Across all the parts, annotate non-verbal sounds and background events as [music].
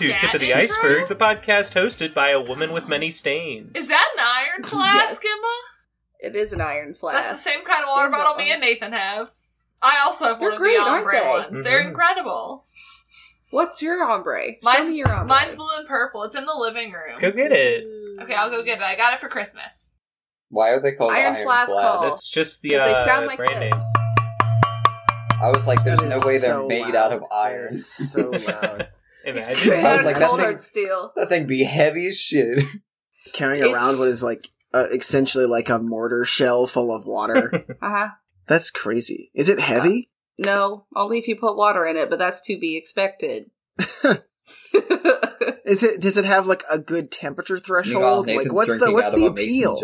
Welcome a to scat Tip of the intro? Iceberg, the podcast hosted by a woman with many stains. Is that an iron [laughs] flask, Yes. Emma? It is an iron flask. That's the same kind of water They're bottle me and Nathan have. I also have They're one great, of the aren't ombre they? ones. They're Mhm. incredible. What's your ombre? Show Mine's, me your ombre. mine's blue and purple. It's in the living room. Go get it. Okay, I'll go get it. I got it for Christmas. Why are they called Iron Iron, Flask Flask? Hall. That's just the uh, they sound like brand this. name. I was like, there's no is way they're made loud. out of iron. so [laughs] loud. Imagine. Straight I was of like, that cold thing- hard steel. that thing be heavy as shit. [laughs] Carrying It's- around what is like uh, essentially like a mortar shell full of water. [laughs] Uh huh. That's crazy. Is it heavy? No, only if you put water in it, but that's to be expected. [laughs] Is it? Does it have like a good temperature Meanwhile, threshold? Like, what's the what's the of a appeal?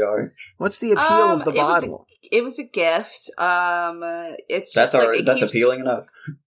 What's the appeal Um, of the it was a- bottle? it was a gift. Um, uh, it's That's just like our, it that's keeps- appealing enough.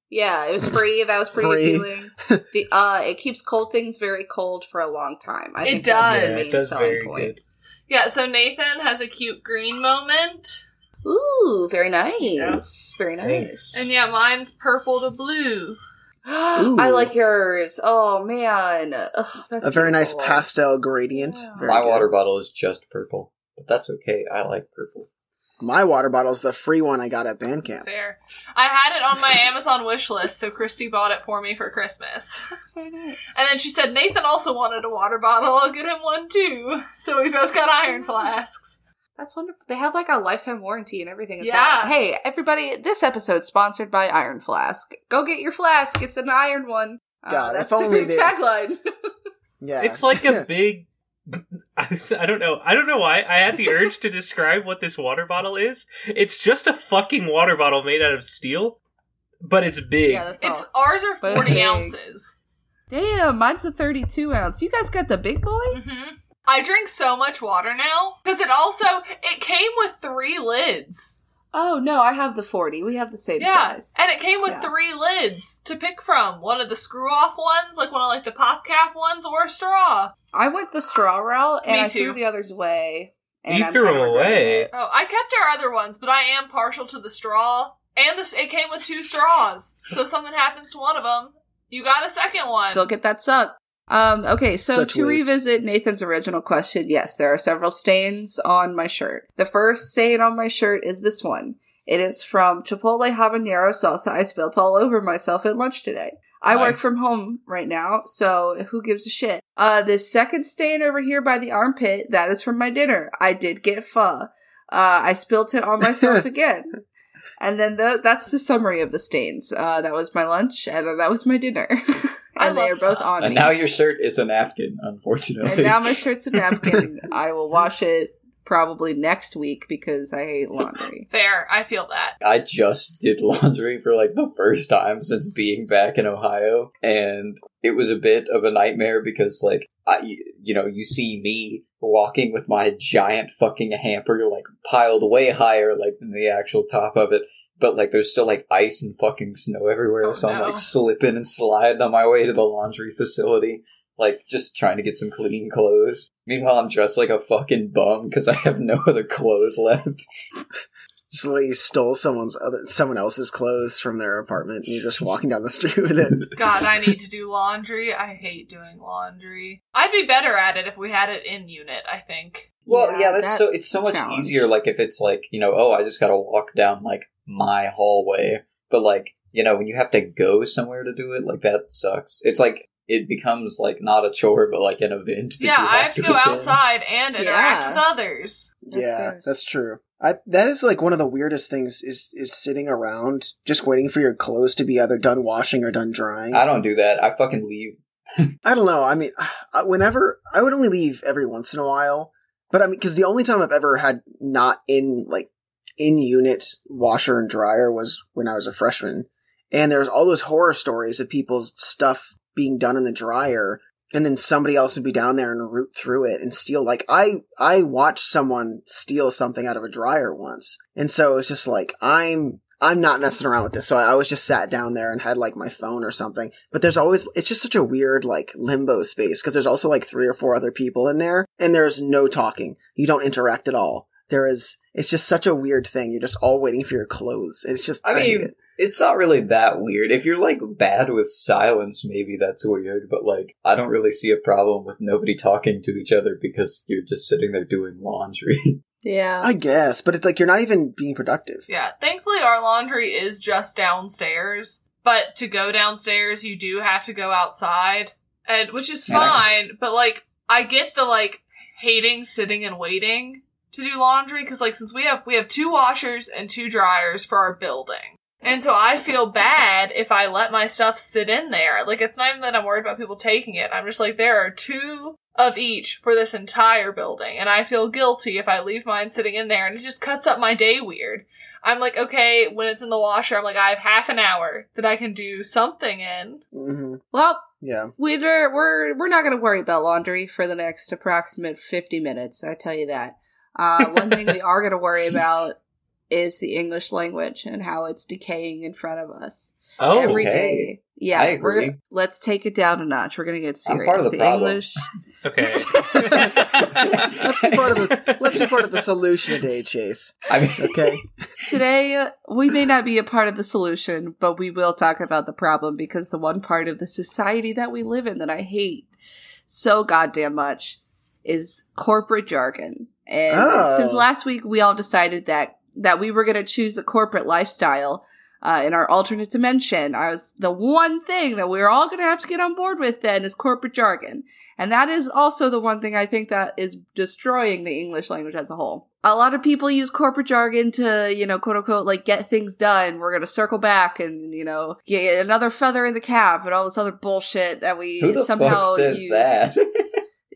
Yeah, it was [laughs] free. That was pretty Free. appealing. [laughs] The uh, it keeps cold things very cold for a long time. I It think that's does. Yeah, it does very point. good. Yeah, so Nathan has a cute green moment. Ooh, very nice. Yeah. Very nice. Thanks. And yeah, mine's purple to blue. [gasps] I like yours. Oh man, Ugh, that's A very nice pastel gradient. Yeah. Very My good. water bottle is just purple, but that's okay. I like purple. My water bottle's the free one I got at Bandcamp. Fair. I had it on my [laughs] Amazon wish list, so Christy bought it for me for Christmas. [laughs] That's so nice. And then she said Nathan also wanted a water bottle. I'll get him one too. So we both got iron flasks. That's wonderful. They have like a lifetime warranty and everything as Yeah. well. Hey, everybody, this episode's sponsored by Iron Flask. Go get your flask. It's an iron one. Uh, God, that's the only big they- tagline. [laughs] Yeah, It's like a big. [laughs] I, I don't know. I don't know why I had the urge to describe what this water bottle is. It's just a fucking water bottle made out of steel, but it's big. yeah, that's It's all. ours are But forty big. ounces. Damn, mine's a 32 ounce. You guys got the big boy? hmm I drink so much water now because it also it came with three lids. Oh no, I have the 40. We have the same yeah, size. and it came with Yeah. three lids to pick from. One of the screw off ones, like one of like the pop cap ones, or a straw. I went the straw route and Me I threw the others away. And You I'm threw them away. Oh, I kept our other ones, but I am partial to the straw. And this, it came with two straws. So if something happens to one of them, you got a second one. Don't get that suck. Um, okay, so Such to waste. revisit Nathan's original question, yes, there are several stains on my shirt. The first stain on my shirt is this one. It is from Chipotle habanero salsa I spilt all over myself at lunch today. I work from home right now, so who gives a shit? Uh, this second stain over here by the armpit, that is from my dinner. I did get pho. Uh, I spilt it on myself [laughs] again. And then the, that's the summary of the stains. Uh, that was my lunch, and then that was my dinner. [laughs] I and they are both pho. on And me. now your shirt is a napkin, unfortunately. And now my shirt's a [laughs] napkin. I will wash it probably next week because I hate laundry. Fair, I feel that. I just did laundry for like the first time since being back in Ohio, and it was a bit of a nightmare because, like, I, you know, you see me walking with my giant fucking hamper, like, piled way higher, like, than the actual top of it. But like, there's still like ice and fucking snow everywhere, Oh, so I'm no. like slipping and sliding on my way to the laundry facility, like just trying to get some clean clothes. Meanwhile, I'm dressed like a fucking bum because I have no other clothes left. [laughs] Just like you stole someone's other someone else's clothes from their apartment, and you're just walking down the street with it. [laughs] God, I need to do laundry. I hate doing laundry. I'd be better at it if we had it in unit, I think. Well, yeah, that's that so it's so much challenge. easier. Like if it's like you know, oh, I just got to walk down like my hallway, but like you know, when you have to go somewhere to do it, like that sucks. It's like it becomes like not a chore, but like an event. That yeah, you I have to go attend. outside and interact Yeah. with others. That's yeah, gross. that's true. I, that is like one of the weirdest things is is sitting around just waiting for your clothes to be either done washing or done drying. I don't do that. I fucking leave. [laughs] I don't know. I mean, uh, whenever I would only leave every once in a while, but I mean, because the only time I've ever had not in like in unit washer and dryer was when I was a freshman, and there's all those horror stories of people's stuff being done in the dryer, and then somebody else would be down there and root through it and steal. Like I, I watched someone steal something out of a dryer once, and so it's just like I'm. I'm not messing around with this. So I always just sat down there and had like my phone or something. But there's always, it's just such a weird like limbo space because there's also like three or four other people in there and there's no talking. You don't interact at all. There is, it's just such a weird thing. You're just all waiting for your clothes. It's just, I hate mean, it. It's not really that weird. If you're like bad with silence, maybe that's weird, but like I don't really see a problem with nobody talking to each other because you're just sitting there doing laundry. [laughs] Yeah. I guess, but it's like you're not even being productive. Yeah, thankfully our laundry is just downstairs. But to go downstairs, you do have to go outside, and which is Yeah. fine. But like, I get the like hating sitting and waiting to do laundry because like since we have we have two washers and two dryers for our building. And so I feel bad if I let my stuff sit in there. Like it's not even that I'm worried about people taking it. I'm just like there are two of each for this entire building and I feel guilty if I leave mine sitting in there and it just cuts up my day weird. I'm like, okay, when it's in the washer, I'm like, I have half an hour that I can do something in. hmm Well, Yeah. we're we're we're not going to worry about laundry for the next approximate fifty minutes. I tell you that. Uh, one thing we [laughs] are going to worry about is the English language and how it's decaying in front of us Oh, every day. okay. Yeah, I we're- let's take it down a notch. We're going to get I'm serious. part of the problem. English. [laughs] okay. Let's be part of this. Let's be part of the [laughs] solution today, Chase. I mean, Okay. Today, uh, we may not be a part of the solution, but we will talk about the problem because the one part of the society that we live in that I hate so goddamn much is corporate jargon. And Oh. since last week, we all decided that that we were going to choose a corporate lifestyle uh, in our alternate dimension. I was the one thing that we are all going to have to get on board with. Then is corporate jargon. And that is also the one thing I think that is destroying the English language as a whole. A lot of people use corporate jargon to, you know, quote unquote, like get things done. We're going to circle back and, you know, get another feather in the cap and all this other bullshit that we who the somehow fuck says use. that? [laughs]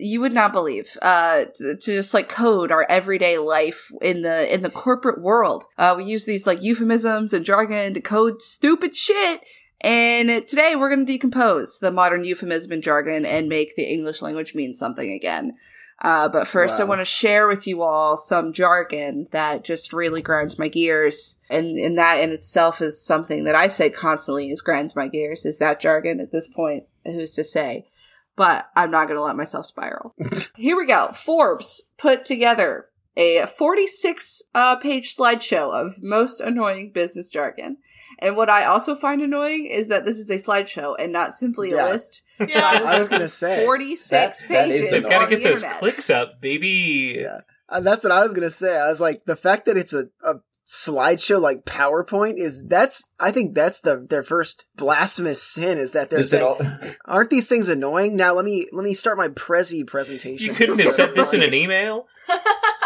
You would not believe, uh, to, to just like code our everyday life in the, in the corporate world. Uh, we use these like euphemisms and jargon to code stupid shit and today we're going to decompose the modern euphemism and jargon and make the English language mean something again. Uh, but first, I want to share with you all some jargon that just really grinds my gears. And, and that in itself is something that I say constantly is grinds my gears. Is that jargon at this point? Who's to say? But I'm not going to let myself spiral. [laughs] Here we go. Forbes put together a 46 uh, page slideshow of most annoying business jargon. And what I also find annoying is that this is a slideshow and not simply Yeah. a list. Yeah. I was gonna say. 46 That- that is pages They've got on to the get those internet. clicks up, baby. Yeah. Uh, that's what I was gonna say. I was like, the fact that it's a, a slideshow like PowerPoint is that's I think that's the their first blasphemous sin is that they're Does saying, all? [laughs] aren't these things annoying? Now let me let me start my Prezi presentation. You couldn't have said this in an [laughs] email.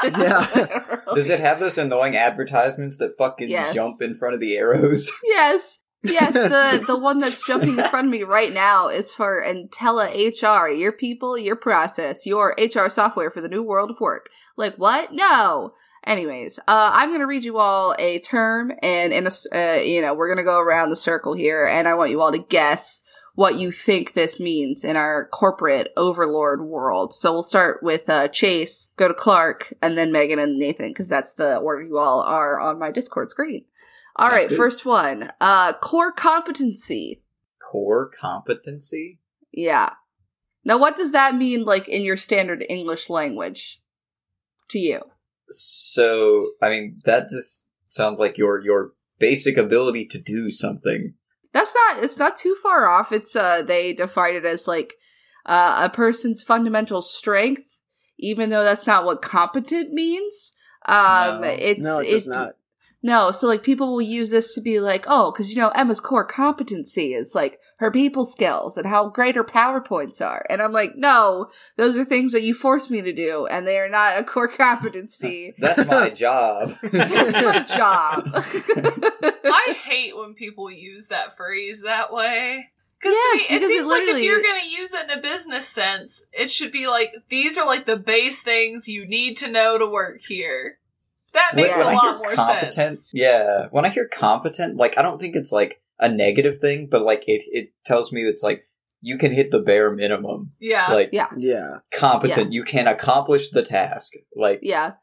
Yeah. [laughs] Does it have those annoying advertisements that fucking Yes. jump in front of the arrows? Yes. Yes, the the one that's jumping in front of me right now is for intelliHR, your people, your process, your HR software for the new world of work. Like what? No. Anyways, uh, I'm gonna read you all a term, and in a, uh, you know, we're gonna go around the circle here, and I want you all to guess what you think this means in our corporate overlord world. So we'll start with uh, Chase, go to Clark, and then Megan and Nathan, because that's the order you all are on my Discord screen. All Sounds right, good. first one. Uh core competency. Core competency? Yeah. Now what does that mean like in your standard English language to you? So, I mean, that just sounds like your your basic ability to do something. That's not it's not too far off. It's uh they define it as like uh, a person's fundamental strength even though that's not what competent means. Um No. it's no, it it- does not. No, so like people will use this to be like, oh, because you know Emma's core competency is like her people skills and how great her powerpoints are, and I'm like, no, those are things that you force me to do, and they are not a core competency. [laughs] That's my [laughs] job. That's my job. [laughs] I hate when people use that phrase that way. Because Yes, to me, it because it seems like if you're going to use it in a business sense, it should be like, these are like the base things you need to know to work here. That When- makes when a I lot hear more competent, sense. Yeah, when I hear competent, like I don't think it's like a negative thing, but like it it tells me it's like you can hit the bare minimum. Yeah. Like Yeah. Yeah. competent, you can accomplish the task. Like yeah.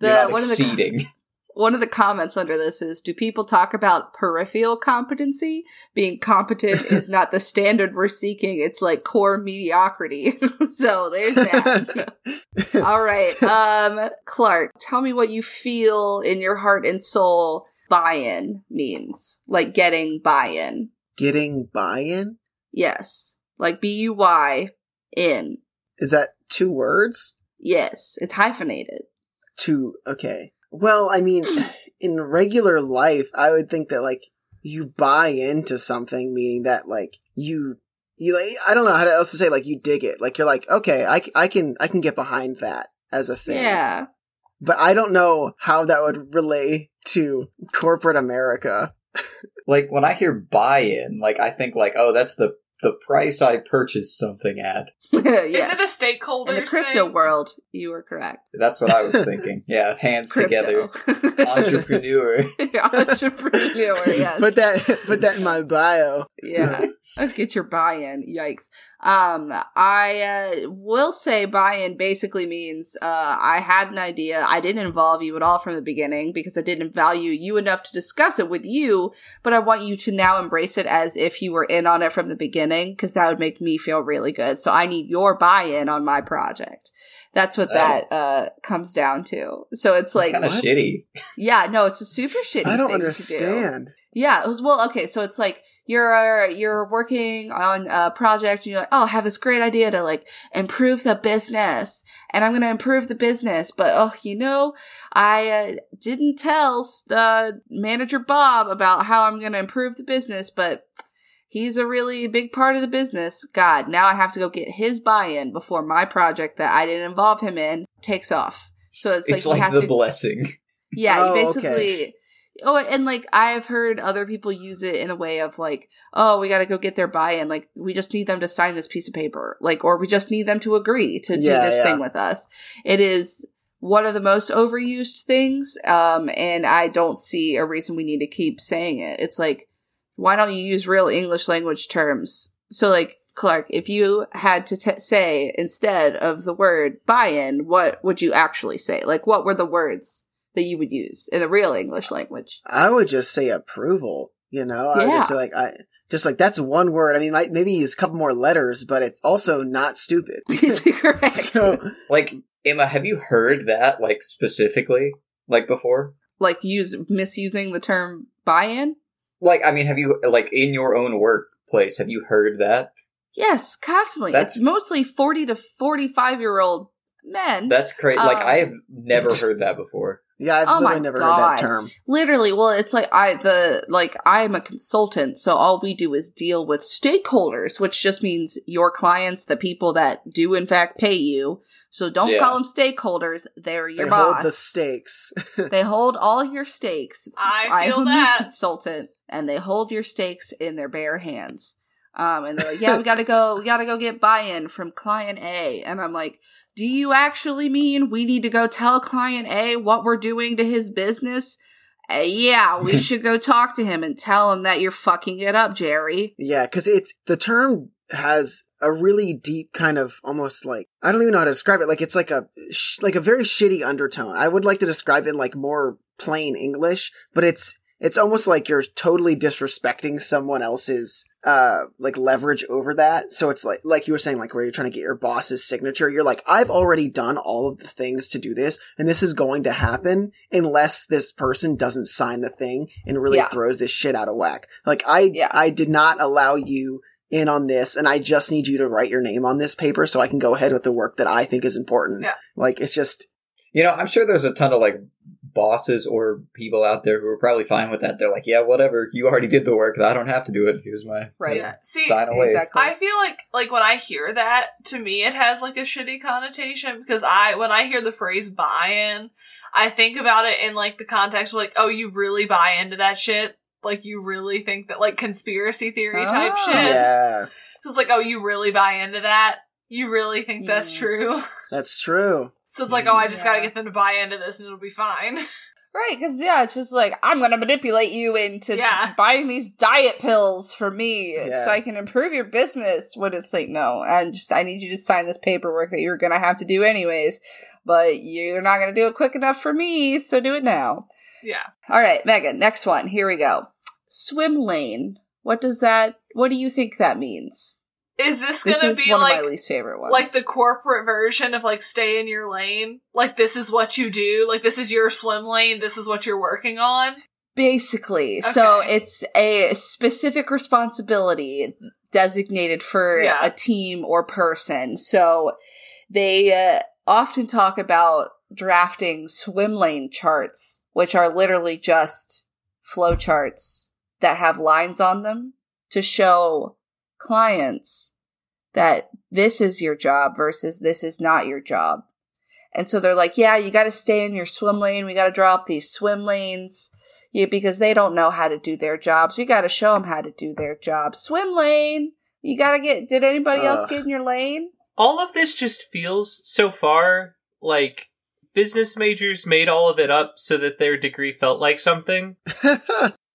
you're The not one of the exceeding. [laughs] one of the comments under this is do people talk about peripheral competency being competent is [laughs] not the standard we're seeking it's like core mediocrity [laughs] so there's that [laughs] all right um clark tell me what you feel in your heart and soul buy-in means. Like getting buy-in. Getting buy-in? Yes. Like B U Y in. Is that two words? Yes. It's hyphenated. Two. Okay. Well, I mean, [clears throat] in regular life, I would think that like you buy into something, meaning that like you you like I don't know how else to say like you dig it. Like you're like okay, I, I can I can get behind that as a thing. Yeah. But I don't know how that would relate to corporate America. [laughs] Like when I hear buy-in, like I think like, oh, that's the the price I purchased something at. [laughs] yes. Is it a stakeholder In the crypto thing? world, you were correct. That's what I was [laughs] thinking. Yeah, hands together. [laughs] Entrepreneur. Entrepreneur, yes. Put that put that in my bio. yeah. [laughs] Get your buy-in. Yikes. Um, I uh, will say buy-in basically means uh, I had an idea. I didn't involve you at all from the beginning because I didn't value you enough to discuss it with you. But I want you to now embrace it as if you were in on it from the beginning because that would make me feel really good. So I need your buy-in on my project. That's what Oh. that uh, comes down to. So it's like, kind of shitty. yeah, no, it's a super [laughs] shitty. I don't to do. understand. Yeah, it was well. Okay, so it's like you're you're working on a project, and you're like, oh, I have this great idea to like improve the business, and I'm gonna improve the business, but oh, you know, I uh, didn't tell s- the manager Bob about how I'm gonna improve the business, but. He's a really big part of the business. God, now I have to go get his buy-in before my project that I didn't involve him in takes off. So it's, It's like, like, you have the to blessing. yeah, Oh, you okay. Oh, and like I've heard other people use it in a way of like, oh, we got to go get their buy-in. Like we just need them to sign this piece of paper, like, or we just need them to agree to Yeah, do this yeah. thing with us. It is one of the most overused things, um, and I don't see a reason we need to keep saying it. It's like, why don't you use real English language terms? So, like Clark, if you had to t- say instead of the word buy-in, what would you actually say? Like, what were the words? That you would use in the real English language. I would just say approval. You know, I would just say like I just like that's one word. I mean, might, maybe use a couple more letters, but it's also not stupid. [laughs] it's [laughs] Correct. so Like Emma, have you heard that like specifically like before? like use misusing the term buy-in. Like I mean, have you like in your own workplace? Have you heard that? Yes, constantly. That's- it's mostly forty to forty-five year old men. That's crazy. like Um, I have never [laughs] heard that before. Yeah, I've Oh my literally never heard that term. Literally, well, it's like I the like I'm a consultant, so all we do is deal with stakeholders, which just means your clients, the people that do in fact pay you. So don't Yeah. call them stakeholders; they're your they boss. hold the stakes. [laughs] they hold all your stakes. I feel am a that. consultant, and they hold your stakes in their bare hands. Um, and they're like, "Yeah, we gotta go. We gotta go get buy-in from client A." And I'm like, "Do you actually mean we need to go tell client A what we're doing to his business?" Uh, yeah, we [laughs] should go talk to him and tell him that you're fucking it up, Jerry. Yeah, because it's the term has a really deep kind of almost like I don't even know how to describe it. Like it's like a sh- like a very shitty undertone. I would like to describe it in like more plain English, but it's it's almost like you're totally disrespecting someone else's uh like leverage over that. So it's like like you were saying like where you're trying to get your boss's signature. You're like I've already done all of the things to do this and this is going to happen unless this person doesn't sign the thing and really Yeah. throws this shit out of whack. Like I Yeah. I did not allow you in on this and I just need you to write your name on this paper so I can go ahead with the work that I think is important. Yeah. Like it's just You know, I'm sure there's a ton of like bosses or people out there who are probably fine with that. They're like, yeah, whatever. You already did the work. I don't have to do it. Here's my Right. Yeah. See, sign away. Exactly. I feel like like when I hear that, to me it has like a shitty connotation because I when I hear the phrase buy-in, I think about it in like the context of like, oh, you really buy into that shit? Like you really think that like conspiracy theory type Oh. shit? yeah, It's like, oh, you really buy into that? You really think that's true? [laughs] that's true. So it's like, oh, I just gotta get them to buy into this and it'll be fine. [laughs] Right, because yeah, it's just like I'm gonna manipulate you into Yeah. buying these diet pills for me Yeah. so I can improve your business. When it's like, no, and just I need you to sign this paperwork that you're gonna have to do anyways, but you're not gonna do it quick enough for me, so do it now. Yeah. All right, Megan, next one. Here we go. Swim lane. What does that? What do you think that means? Is this This gonna is be one like of my least favorite ones. like the corporate version of like stay in your lane? Like this is what you do. Like this is your swim lane. This is what you're working on. Basically. So it's a specific responsibility designated for Yeah. a team or person. So they uh, often talk about drafting swim lane charts, which are literally just flow charts that have lines on them to show clients that this is your job versus this is not your job. And so they're like, yeah, you got to stay in your swim lane. We got to draw up these swim lanes. Yeah, because they don't know how to do their jobs. We got to show them how to do their job. Swim lane. You got to get, did anybody else get in your lane? All of this just feels so far like business majors made all of it up so that their degree felt like something. [laughs]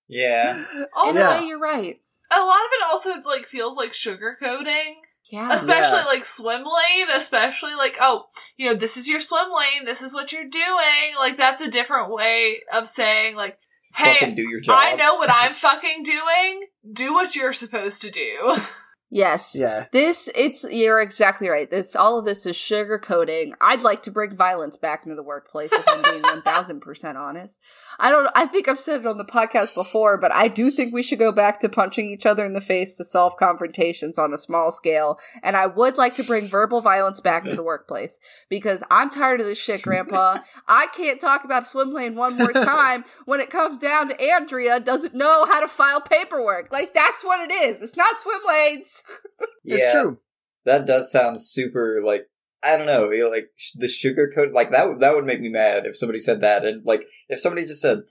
Yeah. Also, Yeah. you're right. A lot of it also like feels like sugarcoating. Yeah. especially Yeah. like swim lane especially like oh you know this is your swim lane this is what you're doing like that's a different way of saying like hey do your job. i know what i'm fucking doing do what you're supposed to do [laughs] yes. yeah. This, it's, you're exactly right. This, all of this is sugarcoating. I'd like to bring violence back into the workplace if I'm being 1000% honest. I don't, I think I've said it on the podcast before, but I do think we should go back to punching each other in the face to solve confrontations on a small scale. And I would like to bring verbal violence back into the workplace because I'm tired of this shit, Grandpa. I can't talk about swim lane one more time when it comes down to Andrea doesn't know how to file paperwork. Like, that's what it is. It's not swim lanes. [laughs] It's true. That does sound super like I don't know, like sh- the sugar coat like that. would- That would make me mad if somebody said that, and like if somebody just said,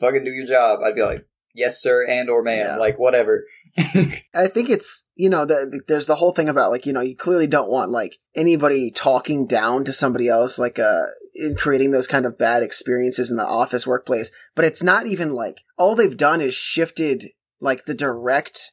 "Fucking do your job," I'd be like, "Yes, sir," and or "Man," Yeah. like whatever. [laughs] [laughs] I think it's you know the, the- there's the whole thing about like you know you clearly don't want like anybody talking down to somebody else like uh in creating those kind of bad experiences in the office workplace but it's not even like all they've done is shifted like the direct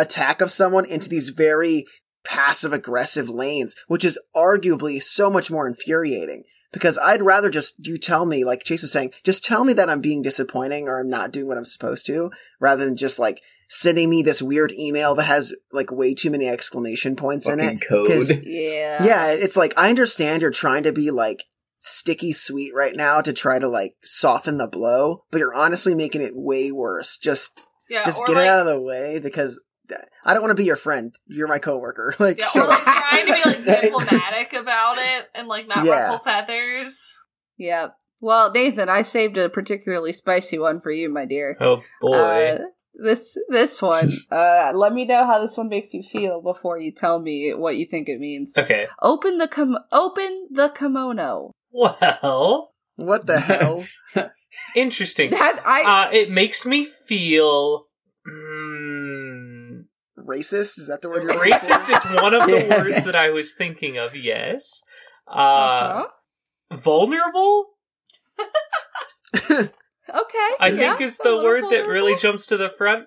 attack of someone into these very passive aggressive lanes which is arguably so much more infuriating because I'd rather just you tell me like Chase was saying just tell me that I'm being disappointing or I'm not doing what I'm supposed to rather than just like sending me this weird email that has like way too many exclamation points in it. code. 'Cause- [laughs] Yeah. Yeah, it's like I understand you're trying to be like sticky sweet right now to try to like soften the blow, but you're honestly making it way worse. Just yeah just get like it out of the way because th- I don't want to be your friend. You're my coworker. [laughs] Like, yeah, shut or like [laughs] trying to be like diplomatic about it and like not Yeah. ruffle feathers Yeah. Well, Nathan, I saved a particularly spicy one for you, my dear. Oh boy. Uh, this this one. [laughs] Uh, let me know how this one makes you feel before you tell me what you think it means. okay. Open the com- open the kimono. Well, what the hell? interesting. That I Uh, it makes me feel. Mm, Racist? Is that the word you're racist for? is one of the [laughs] Yeah. words that I was thinking of. Yes. Uh, uh-huh. vulnerable. [laughs] okay. I yeah, think is the little word that really jumps to the front.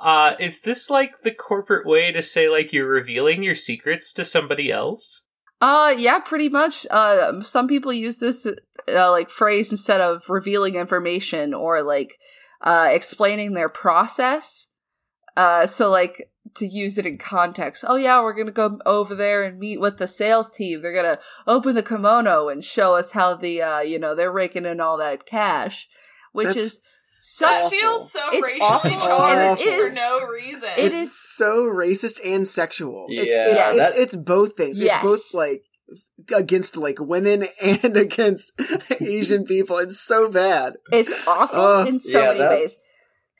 Uh, is this like the corporate way to say like you're revealing your secrets to somebody else? Uh, yeah, pretty much. Uh, some people use this uh, like phrase instead of revealing information or like uh explaining their process. Uh, so like to use it in context. Oh yeah, we're gonna go over there and meet with the sales team. They're gonna open the kimono and show us how the uh you know they're raking in all that cash, which That's is so that awful. feels so It's racially awful, charged and for is- no reason it's so racist and sexual. it's, Yeah, it's, that- it's, it's both things. Yes. It's both like against like women and [laughs] against Asian people. It's so bad. It's awful Uh, in so yeah, many ways.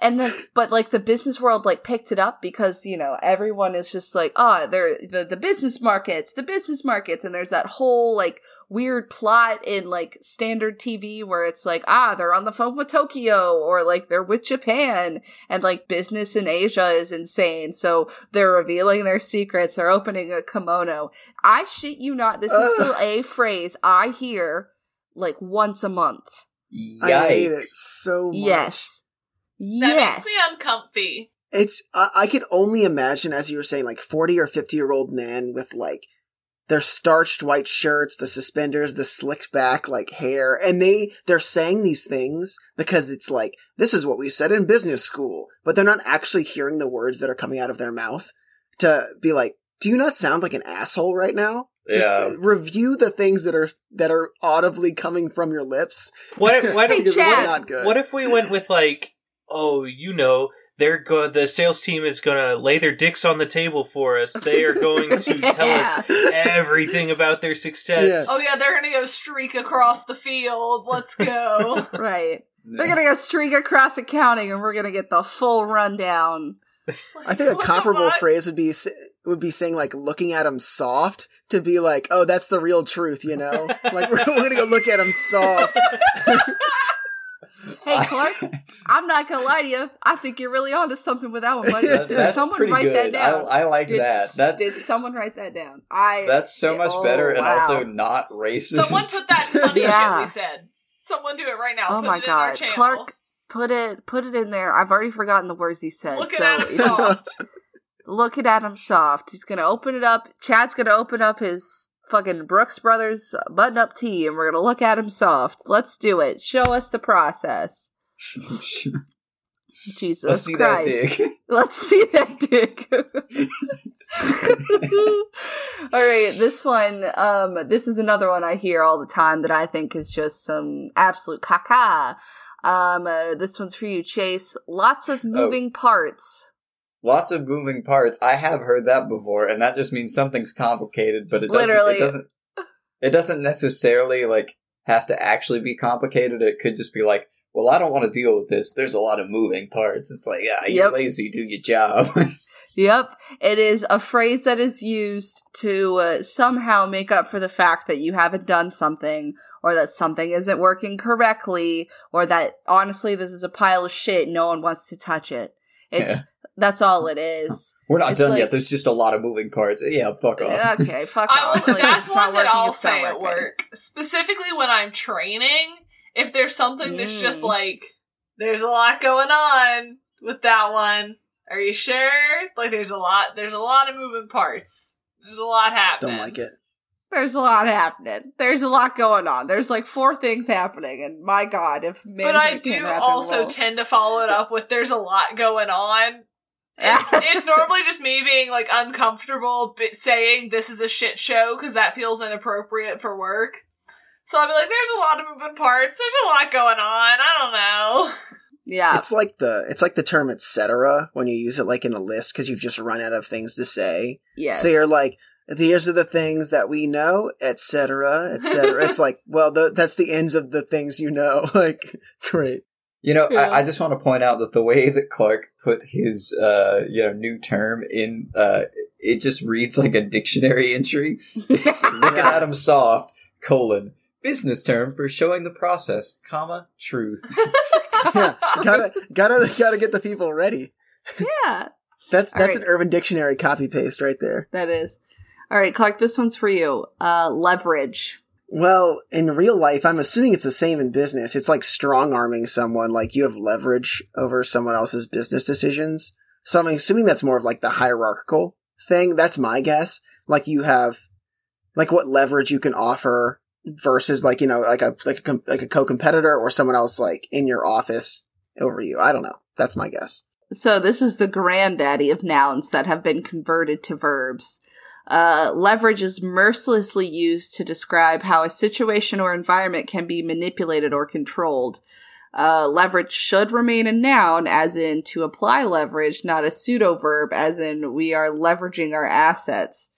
And then, but like the business world, like picked it up because you know everyone is just like, oh, they're the the business markets, the business markets, and there's that whole like weird plot in like standard TV where it's like, ah, they're on the phone with Tokyo or like they're with Japan, and like business in Asia is insane, so they're revealing their secrets, they're opening a kimono. I shit you not, this is Ugh. still a phrase I hear like once a month. I hate it so much. Yes. That yes. makes me uncomfy It's I, I could only imagine, as you were saying, like forty or fifty year old men with like their starched white shirts, the suspenders, the slicked back like hair, and they they're saying these things because it's like this is what we said in business school, but they're not actually hearing the words that are coming out of their mouth to be like, do you not sound like an asshole right now? Just Yeah. Uh, review the things that are that are audibly coming from your lips. What if, what [laughs] Hey, if, Because not good. what if we went with like, oh, you know, they're go the sales team is gonna lay their dicks on the table for us. They are going to [laughs] tell us everything about their success. Yeah. Oh yeah, they're gonna go streak across the field. Let's go. [laughs] Right. They're gonna go streak across accounting, and we're gonna get the full rundown. I [laughs] think a comparable phrase would be would be saying like looking at him soft to be like, oh, that's the real truth, you know? like we're, we're gonna go look at him soft. Hey, Clark, [laughs] I'm not gonna lie to you. I think you're really onto something with that one, buddy. That- Did someone write that good. I, down? I like did, that. That did someone write that down? I. that's so much Oh, better and wow. also not racist. Someone put that [laughs] funny Yeah. shit we said. Someone do it right now. Oh put my it in our god. Clark, put it put it in there. I've already forgotten the words you said. Look so at Adam Soft. [laughs] look at Adam Soft. He's gonna open it up. Chad's gonna open up his fucking Brooks Brothers button up tee, and we're gonna look at him soft. Let's do it. Show us the process. [laughs] Jesus Let's see Christ. that dick. [laughs] Let's see that dick. [laughs] all right, this one, um, this is another one I hear all the time that I think is just some absolute caca. Um, uh, this one's for you, Chase. Lots Oh. of moving parts. Lots of moving parts. I have heard that before, and that just means something's complicated, but it doesn't. Literally. It doesn't. It doesn't necessarily like have to actually be complicated. It could just be like, well, I don't want to deal with this. There's a lot of moving parts. It's like, yeah, you're Yep. lazy. Do your job. [laughs] Yep, it is a phrase that is used to uh, somehow make up for the fact that you haven't done something, or that something isn't working correctly, or that honestly this is a pile of shit. No one wants to touch it. It's Yeah. that's all it is. We're not It's done like- yet. There's just a lot of moving parts. Yeah, fuck off. Okay, [laughs] fuck I off. will, Like, that's not one that working, I'll it's not say at working. work. Specifically when I'm training, if there's something that's just Mm. like, there's a lot going on with that one. Are you sure? Like there's a lot, there's a lot of moving parts. There's a lot happening. Don't like it. There's a lot happening. There's a lot going on. There's like four things happening, and my god, if But I do can't wrap their also world- tend to follow it up with there's a lot going on. It's, [laughs] it's normally just me being like uncomfortable bi- saying this is a shit show because that feels inappropriate for work. So I'll be like, there's a lot of moving parts. There's a lot going on. I don't know. yeah, It's like the it's like the term etc. when you use it like in a list because you've just run out of things to say. Yeah, So you're like, these are the things that we know, etc., etc. it's [laughs] like, well, the, that's the ends of the things you know. [laughs] like, great. You know, Yeah. I, I just want to point out that the way that Clark put his, uh, you know, new term in, uh, it just reads like a dictionary entry. [laughs] It's looking at him soft, colon, business term for showing the process, comma, truth. Yeah, gotta gotta gotta get the people ready. yeah, That's that's right. an Urban Dictionary copy paste right there. that is. All right, Clark, this one's for you. Uh, leverage. Well, in real life, I'm assuming it's the same in business. It's like strong arming someone, like you have leverage over someone else's business decisions. So I'm assuming that's more of like the hierarchical thing. That's my guess. Like you have, like what leverage you can offer versus like you know like a like a com- like a co-competitor or someone else like in your office over you. I don't know. That's my guess. So this is the granddaddy of nouns that have been converted to verbs. Uh, leverage is mercilessly used to describe how a situation or environment can be manipulated or controlled. Uh, leverage should remain a noun, as in to apply leverage, not a pseudo verb, as in we are leveraging our assets.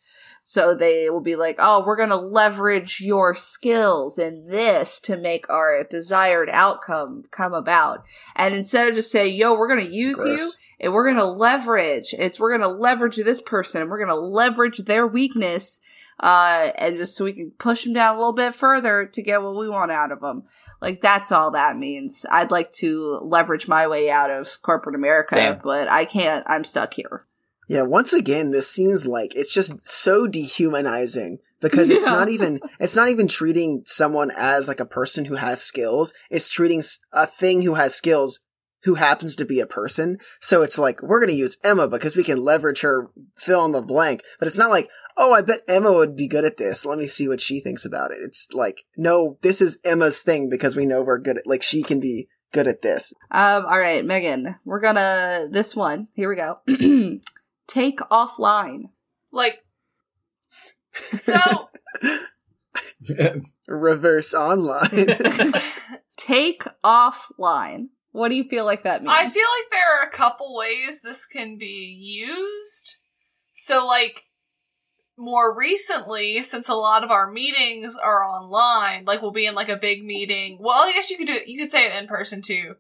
So they will be like, oh, we're going to leverage your skills in this to make our desired outcome come about. And instead of just say, yo, we're going to use you, and we're gonna leverage. It's we're gonna leverage this person, and we're gonna leverage their weakness, uh, and just so we can push them down a little bit further to get what we want out of them. Like that's all that means. I'd like to leverage my way out of corporate America, Damn. but I can't. I'm stuck here. Yeah, once again, this seems like it's just so dehumanizing because it's Yeah. not even it's not even treating someone as like a person who has skills. It's treating a thing who has skills who happens to be a person. So it's like we're going to use Emma because we can leverage her fill in the blank. But it's not like, "Oh, I bet Emma would be good at this. Let me see what she thinks about it." It's like, "No, this is Emma's thing because we know we're good at like she can be good at this." Um. All right, Megan. We're gonna this one. Here we go. [clears throat] Take offline. Like, So [laughs] Reverse online. [laughs] Take offline. What do you feel like that means? I feel like there are a couple ways this can be used. So, like, more recently, since a lot of our meetings are online, like we'll be in like a big meeting. Well, I guess you could do it. You could say it in person too.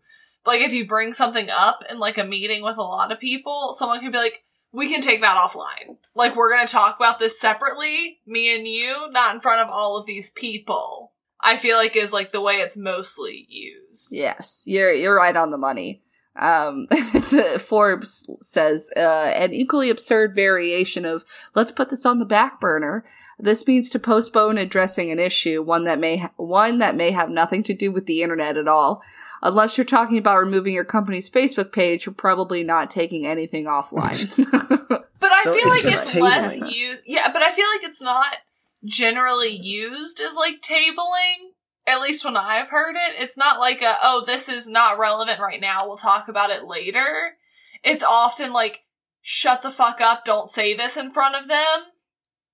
But, like, if you bring something up in like a meeting with a lot of people, someone could be like, "We can take that offline. Like, we're gonna talk about this separately, me and you, not in front of all of these people." I feel like is like the way it's mostly used. Yes, you're you're right on the money. Um, [laughs] Forbes says uh, an equally absurd variation of "let's put this on the back burner." This means to postpone addressing an issue, one that may ha- one that may have nothing to do with the internet at all. Unless you're talking about removing your company's Facebook page, you're probably not taking anything offline. [laughs] But I So feel it's like it's tabling. less used. Yeah, but I feel like it's not generally used as like tabling. At least when I've heard it, it's not like a oh this is not relevant right now. We'll talk about it later. It's often like shut the fuck up. Don't say this in front of them.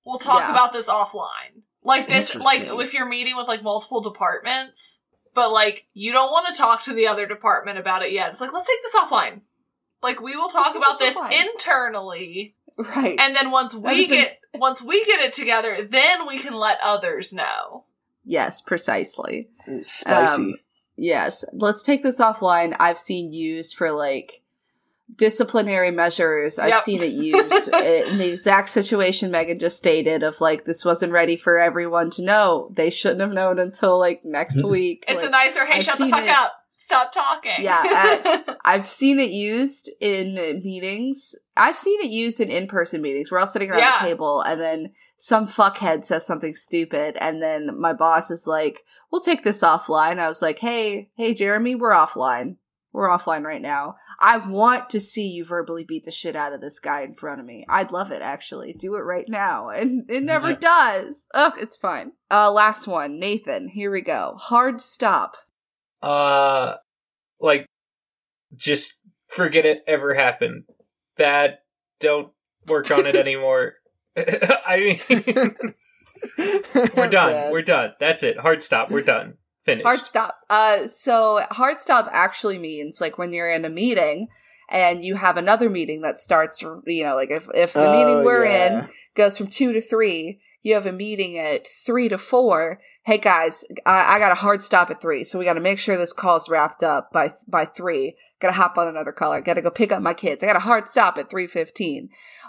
We'll talk Yeah. about this offline. Like this, like if you're meeting with like multiple departments, but like you don't want to talk to the other department about it yet. It's like let's take this offline. Like we will talk take about this this offline. internally right. and then once we is a- get once we get it together, then we can let others know. yes, precisely. Ooh, Spicy. Um, Yes, let's take this offline. I've seen used for like disciplinary measures. I've Yep. seen it used [laughs] in the exact situation Megan just stated of like this wasn't ready for everyone to know. They shouldn't have known until like next [laughs] week. It's Like, a nicer, hey, I've shut the fuck it- up, stop talking. Yeah, [laughs] I've seen it used in meetings. I've seen it used in in-person meetings. We're all sitting around Yeah. a table and then some fuckhead says something stupid and then my boss is like, "We'll take this offline." I was like, "Hey, hey Jeremy, we're offline. We're offline right now. I want to see you verbally beat the shit out of this guy in front of me. I'd love it actually. Do it right now." [laughs] And it never does. Oh, it's fine. Uh last one. Nathan, here we go. Hard stop. Uh, like, just forget it ever happened. Bad. Don't work on it [laughs] anymore. [laughs] I mean, we're done. Bad. We're done. That's it. Hard stop. We're done. Finished. Hard stop. Uh, so hard stop actually means like when you're in a meeting and you have another meeting that starts, you know, like if, if the Oh, meeting we're yeah. in goes from two to three, you have a meeting at three to four. Hey guys, I, I got a hard stop at three, so we got to make sure this call's wrapped up by by three. Got to hop on another call. I got to go pick up my kids. I got a hard stop at three fifteen.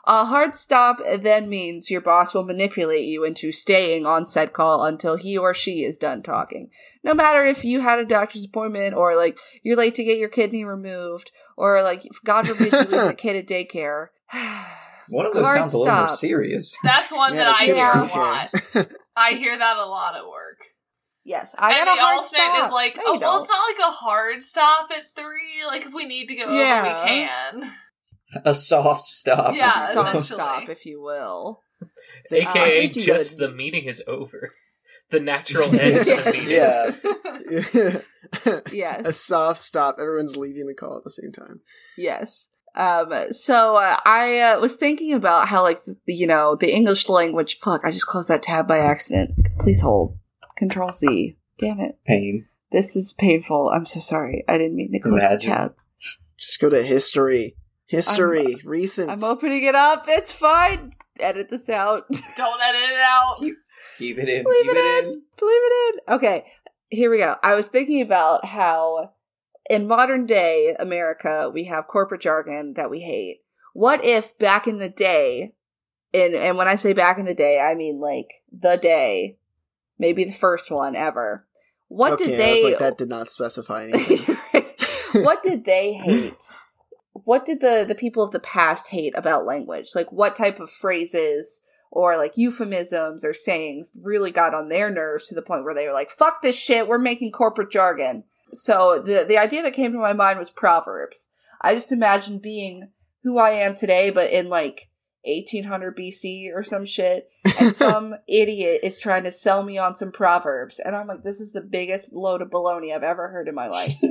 A hard stop then means your boss will manipulate you into staying on said call until he or she is done talking. No matter if you had a doctor's appointment or like you're late to get your kidney removed or like God forbid you leave the [laughs] kid at daycare. [sighs] One of those Hard sounds a little more stop. serious. That's one Yeah, that I hear a lot. I hear that a lot at work. yes, I and got the a hard alternate stop. is like, No, oh, well, don't. it's not like a hard stop at three. Like, if we need to go over, Yeah. we can. A soft stop. Yeah, a soft stop, if you will. I AKA think you just gotta- the meeting is over. The natural end to the [laughs] meeting. Yeah. [laughs] Yes. A soft stop. Everyone's leaving the call at the same time. yes. Um, so uh, I uh, was thinking about how, like, you know, the English language. Fuck! I just closed that tab by accident. Please hold. Control Z. Damn it! Pain. This is painful. I'm so sorry. I didn't mean to close Imagine. the tab. Just go to history. History. recent. I'm opening it up. It's fine. Edit this out. [laughs] Don't edit it out. Keep it in. Leave keep it it in. in. Leave it in. Okay, here we go. I was thinking about how in modern day America we have corporate jargon that we hate. What if back in the day, and and when I say back in the day, I mean like the day, maybe the first one ever. What okay, did I they? was like, that did not specify [laughs] anything. what did they [laughs] hate? What did the the people of the past hate about language? Like what type of phrases or like euphemisms or sayings really got on their nerves to the point where they were like, "Fuck this shit, we're making corporate jargon." So the the idea that came to my mind was proverbs. I just imagine being who I am today, but in like 1800 BC or some shit, and [laughs] some idiot is trying to sell me on some proverbs, and I'm like, this is the biggest load of baloney I've ever heard in my life. [laughs]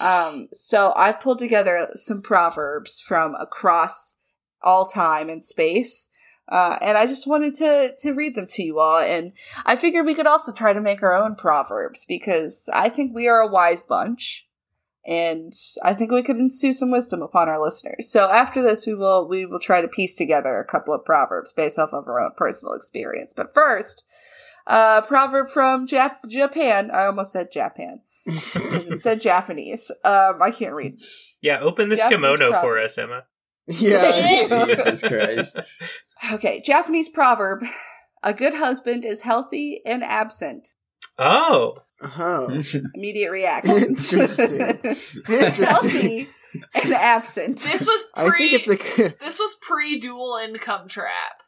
Um, so I've pulled together some proverbs from across all time and space. Uh, and I just wanted to to read them to you all, and I figured we could also try to make our own proverbs because I think we are a wise bunch, and I think we could ensue some wisdom upon our listeners. So after this, we will we will try to piece together a couple of proverbs based off of our own personal experience. But first, uh, proverb from Jap- Japan. I almost said Japan. it [laughs] said Japanese. Um, I can't read. Yeah, open this Japanese kimono proverb. for us, Emma. Yeah. [laughs] Jesus Christ. Okay, Japanese proverb. A good husband is healthy and absent. Oh, Oh. [laughs] Immediate reaction. Interesting. [laughs] Interesting. healthy and absent. This was pre [laughs] I pre. think it's like this was pre dual income trap.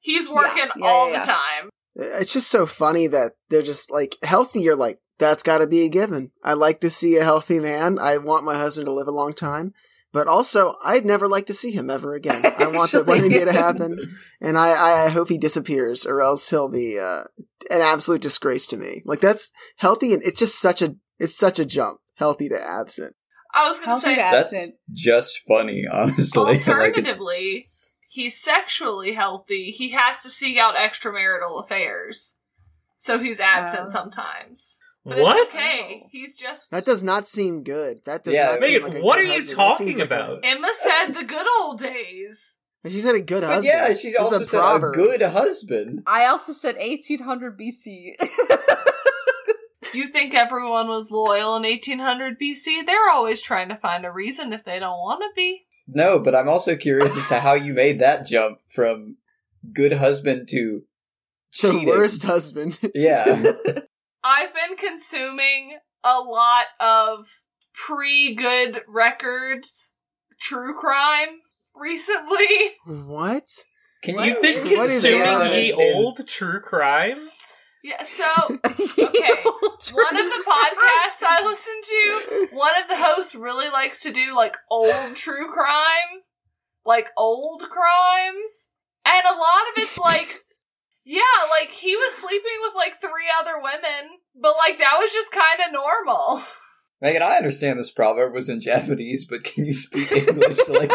He's working yeah, all yeah, the time. it's just so funny that they're just like healthy. You're like that's got to be a given. I like to see a healthy man. I want my husband to live a long time. But also, I'd never like to see him ever again. I [laughs] want that one day to happen, and I, I hope he disappears, or else he'll be uh, an absolute disgrace to me. Like that's healthy, and it's just such a it's such a jump, healthy to absent. I was going to say, That's absent. just funny, honestly. [laughs] Like, alternatively, he's sexually healthy. He has to seek out extramarital affairs. So he's absent Oh. sometimes. But what? it's okay. He's just. That does not seem good. That does Yeah, not seem Megan, like a what good are you husband. That talking seems like a- about? Emma said the good old days. she said a good but husband. yeah, she's This is also a said a proverb. good husband. I also said 1800 BC. You think everyone was loyal in 1800 BC? They're always trying to find a reason if they don't want to be. No, but I'm also curious as to how you made that jump from good husband to the cheating. worst husband. Yeah. [laughs] [laughs] I've been consuming a lot of pre good records true crime recently. [laughs] what? Can What? you You've been consuming that? the old true crime? Yeah, [laughs] so okay. one of the podcasts I listen to, one of the hosts really likes to do like old true crime, like old crimes. And a lot of it's like he was sleeping with like three other women, but like that was just kind of normal. Megan, I understand this proverb was in Japanese, but can you speak English? like,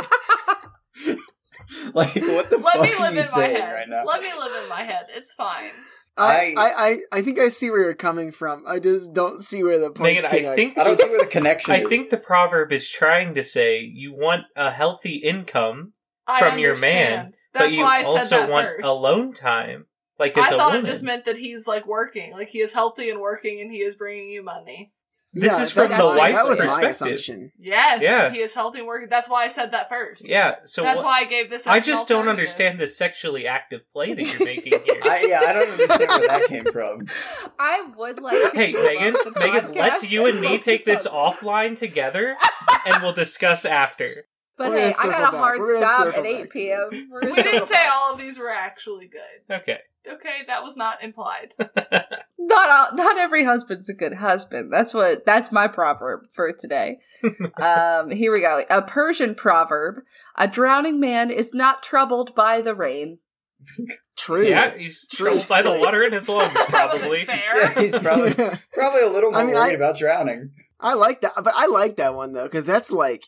like what the Let fuck me are live you in my saying head. right now? Let me live in my head. It's fine. I, I- I, I, I think I see where you're coming from. I just don't see where the points Megan, I think I don't see where the connection I is. think the proverb is trying to say you want a healthy income, I From your man. That's but you why I said also that want first. alone time. Like as I a thought woman. it just meant that he's like working, like he is healthy and working, and he is bringing you money. This is from the my- wife's That was my assumption. Yes, Yeah. he is healthy and working. That's why I said that first. yeah, so that's what- why I gave this. As I just don't understand the sexually active play that you're making [laughs] here. I, yeah, I don't understand where that came from. [laughs] I would like to Hey, Megan, Megan, let's you and me take this on- [laughs] offline together, and we'll discuss after. But We're hey, I got a hard stop at 8 p.m. We're gonna We didn't say all of these were actually good. Okay. Okay, that was not implied. [laughs] Not all, not every husband's a good husband. That's what that's my proverb for today. [laughs] um, here we go. A Persian proverb: A drowning man is not troubled by the rain. True. Yeah, he's troubled by the water in his lungs, [laughs] That wasn't probably. fair. Yeah, he's probably probably a little more I mean, worried I- about drowning. I like that, but I like that one though because that's like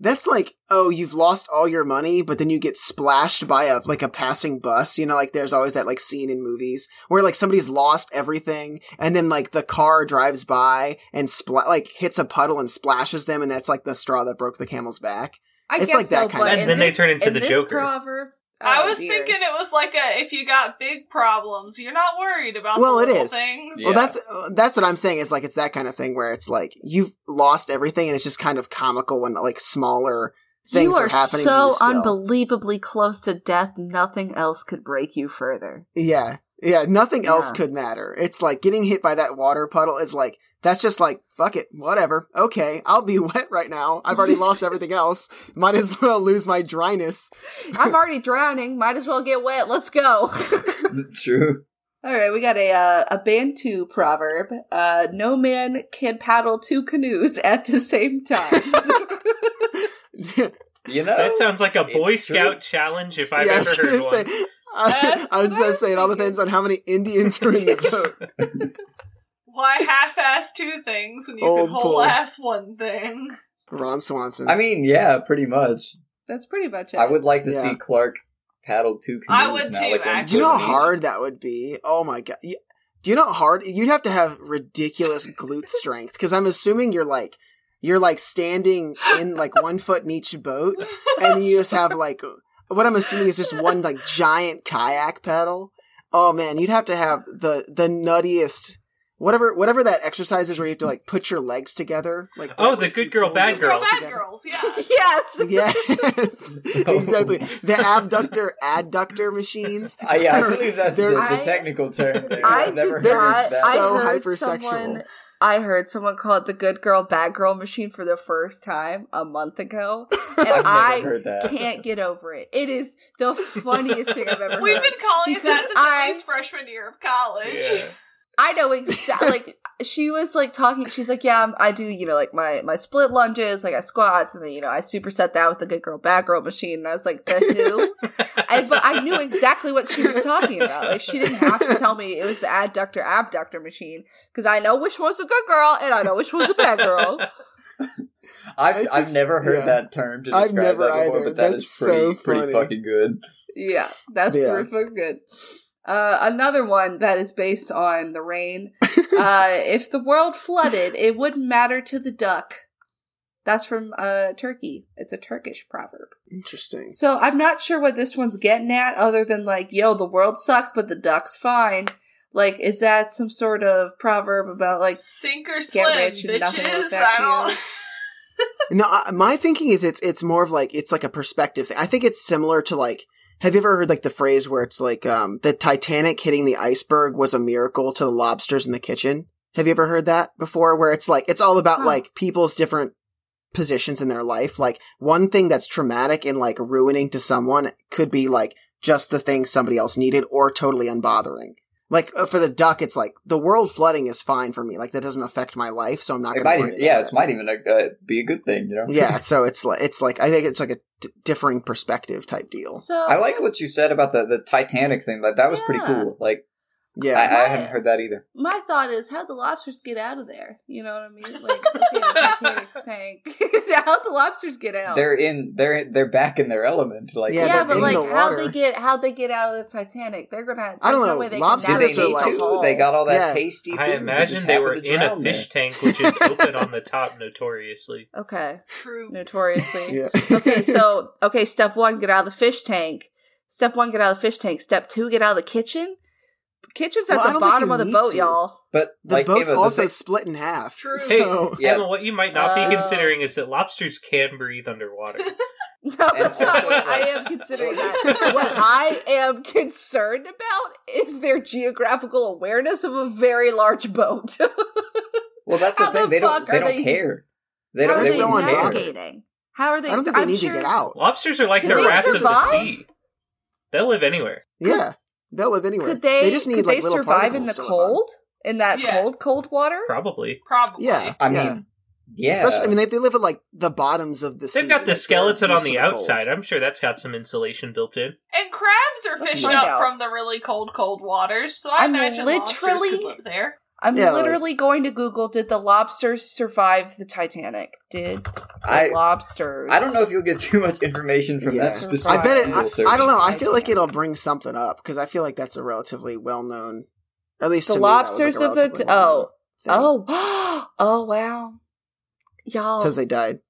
that's like oh you've lost all your money, but then you get splashed by a like a passing bus. You know, like there's always that like scene in movies where like somebody's lost everything, and then like the car drives by and spla- like hits a puddle and splashes them, and that's like the straw that broke the camel's back. I It's guess like that so, kind of- in And then they turn into in the this Joker. Proverb, I oh, was dear. thinking it was like a if you got big problems, you're not worried about Well, the it little is. things. Yeah. Well, that's uh, that's what I'm saying is like it's that kind of thing where it's like you've lost everything, and it's just kind of comical when like smaller things you are, are happening. so to you still. unbelievably close to death. Nothing else could break you further. Yeah. Yeah, nothing else could matter. It's like getting hit by that water puddle is like that's just like fuck it, whatever. Okay, I'll be [laughs] wet right now. I've already lost [laughs] everything else. Might as well lose my dryness. I'm already drowning. Might as well get wet. Let's go. [laughs] True. All right, we got a uh, a Bantu proverb. Uh, no man can paddle two canoes at the same time. You know, That sounds like a It's Boy true. Scout challenge if I've Yeah, ever heard gonna one. say, I, I was just saying, it all depends on how many Indians are in the boat. Why half-ass two things when you Oh, can whole-ass one thing? Ron Swanson. I mean, yeah, pretty much. That's pretty much it. I would like to Yeah. see Clark paddle two canoes I would now. too, like. Do you know how hard that would be? Oh my god. You- Do you know how hard you'd have to have ridiculous [laughs] glute strength? Because I'm assuming you're like you're like standing in like [laughs] one foot in each boat, and you just have like what I'm assuming is just one like giant kayak paddle. Oh man, you'd have to have the the nuttiest whatever whatever that exercise is where you have to like put your legs together. Like Oh, the good girl, bad Good girl, girls. bad girls, yeah. [laughs] yes. [laughs] Yes, [laughs] exactly. The abductor adductor machines. Uh, yeah, I believe that's the, the technical term. There. I I've never did heard not. of that. I So heard hypersexual. someone. I heard someone call it the good girl, bad girl machine for the first time a month ago, and I've never heard that. can't get over it. It is the funniest thing I've ever We've heard. been calling it that since I- at least freshman year of college. Yeah. I know exactly. [laughs] like she was like talking. She's like, "Yeah, I'm, do. You know, like my my split lunges, like I squats, and then you know I superset that with the good girl, bad girl machine." And I was like, "The who?" [laughs] and, but I knew exactly what she was talking about. Like she didn't have to tell me it was the adductor abductor machine because I know which one's a good girl and I know which one's a bad girl. [laughs] I've, It's I've never heard yeah. that term to I've describe never that before, either. but that That's is pretty so pretty fucking good. Yeah, that's Yeah. pretty fucking good. Uh, another one that is based on the rain. [laughs] uh, if the world flooded, it wouldn't matter to the duck. That's from uh, Turkey. It's a Turkish proverb. Interesting. So I'm not sure what this one's getting at, other than like, yo, the world sucks, but the duck's fine. Like, is that some sort of proverb about like? Sink or swim, rich and nothing will bitches. affect I don't. [laughs] No, I- my thinking is it's it's more of like it's like a perspective thing. I think it's similar to like have you ever heard like the phrase where it's like um the Titanic hitting the iceberg was a miracle to the lobsters in the kitchen? Have you ever heard that before where it's like it's all about Huh. like people's different positions in their life. Like one thing that's traumatic and like ruining to someone could be like just the thing somebody else needed or totally unbothering. Like uh, for the duck, it's like the world flooding is fine for me. Like that doesn't affect my life, so I'm not It going might to even, yeah, about it might even uh, be a good thing, you know. yeah, [laughs] so it's like it's like I think it's like a d- differing perspective type deal. So I like what you said about the the Titanic thing. That that was pretty cool. Like Yeah, I, I, hadn't heard that either. My thought is, how'd the lobsters get out of there? You know what I mean? Like, [laughs] okay, the Titanic sank. how'd the lobsters get out? They're in. They're they're back in their element. Like Yeah, yeah, but in like, the how water. they get how they get out of the Titanic? They're gonna. Have I don't know. way they Lobsters they are like- to? They got all that Yeah. tasty food. I imagine just they were in a fish there. tank, which is [laughs] open on the top notoriously. Okay, True. notoriously. [laughs] yeah. okay, so okay, step one, get out of the fish tank. Step one, get out of the fish tank. Step two, get out of the kitchen. Kitchen's at Well, the bottom of the boat, to. y'all. But the like, boat's Ava, the also thing- split in half. True. So [laughs] Yeah. Emma, what you might not be Uh, considering is that lobsters can breathe underwater. [laughs] [laughs] No, that's not what I am considering that. What I am concerned about is their geographical awareness of a very large boat. well, that's How the thing. the They don't. fuck They don't they- care. They How don't. are They're they They so wouldn't care. navigating? How are they? I don't think they I'm need sure- to get out. Lobsters are like Can the rats survive? of the sea. They'll live anywhere. Yeah, they'll live anywhere. Could they? they just need could like they little survive in the particles to live on. cold? In that Yes. cold, cold water? Probably. Probably. Yeah, I yeah. mean, yeah. Especially, I mean, they, they live at like the bottoms of the sea. They've got the like, skeleton on used the to cold. outside. I'm sure that's got some insulation built in. And crabs are Let's fished up out. from the really cold, cold waters, so I I'm imagine lobsters literally- could live there. I'm Yeah, like- literally going to Google. Did the lobsters survive the Titanic? Did the I. lobsters? I don't know if you'll get [laughs] too much information from Yeah. that specific. I bet it. I. I don't know. I feel like it'll bring something up because I feel like that's a relatively well known. At least The to me, that was, like, lobsters a of the t- oh thing. oh [gasps] oh wow, y'all. It says they died.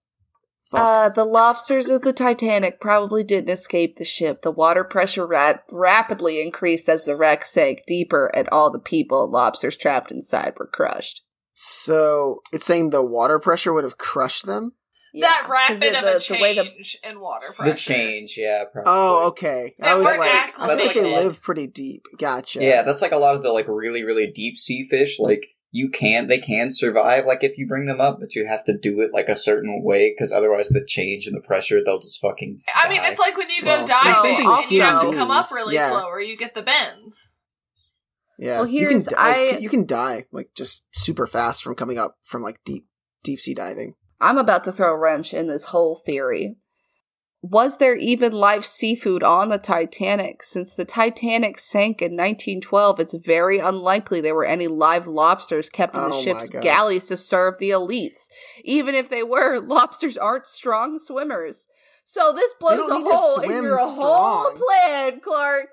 Fuck. Uh, the lobsters of the Titanic probably didn't escape the ship. The water pressure ra- rapidly increased as the wreck sank deeper, and all the people and lobsters trapped inside were crushed. so it's saying the water pressure would have crushed them. That rapid the- of a change the way the in water pressure. the change. Yeah. Probably. Oh, okay. They I was weren't like, act- I think that's they like- live pretty deep. Gotcha. Yeah, that's like a lot of the like really really deep sea fish. Like you can they can survive like if you bring them up, but you have to do it like a certain way because otherwise the change in the pressure they'll just fucking. I mean, it's like when you go Well, diving same thing you have to come up really Yeah. slow, or you get the bends. yeah. Well, you can here's- di- I- you can die like just super fast from coming up from like deep deep sea diving. I'm about to throw a wrench in this whole theory. Was there even live seafood on the Titanic? Since the Titanic sank in 1912, it's very unlikely there were any live lobsters kept in Oh the my ship's galleys to serve the elites. Even if they were, [laughs] lobsters aren't strong swimmers. So this blows a hole in your whole plan, Clark.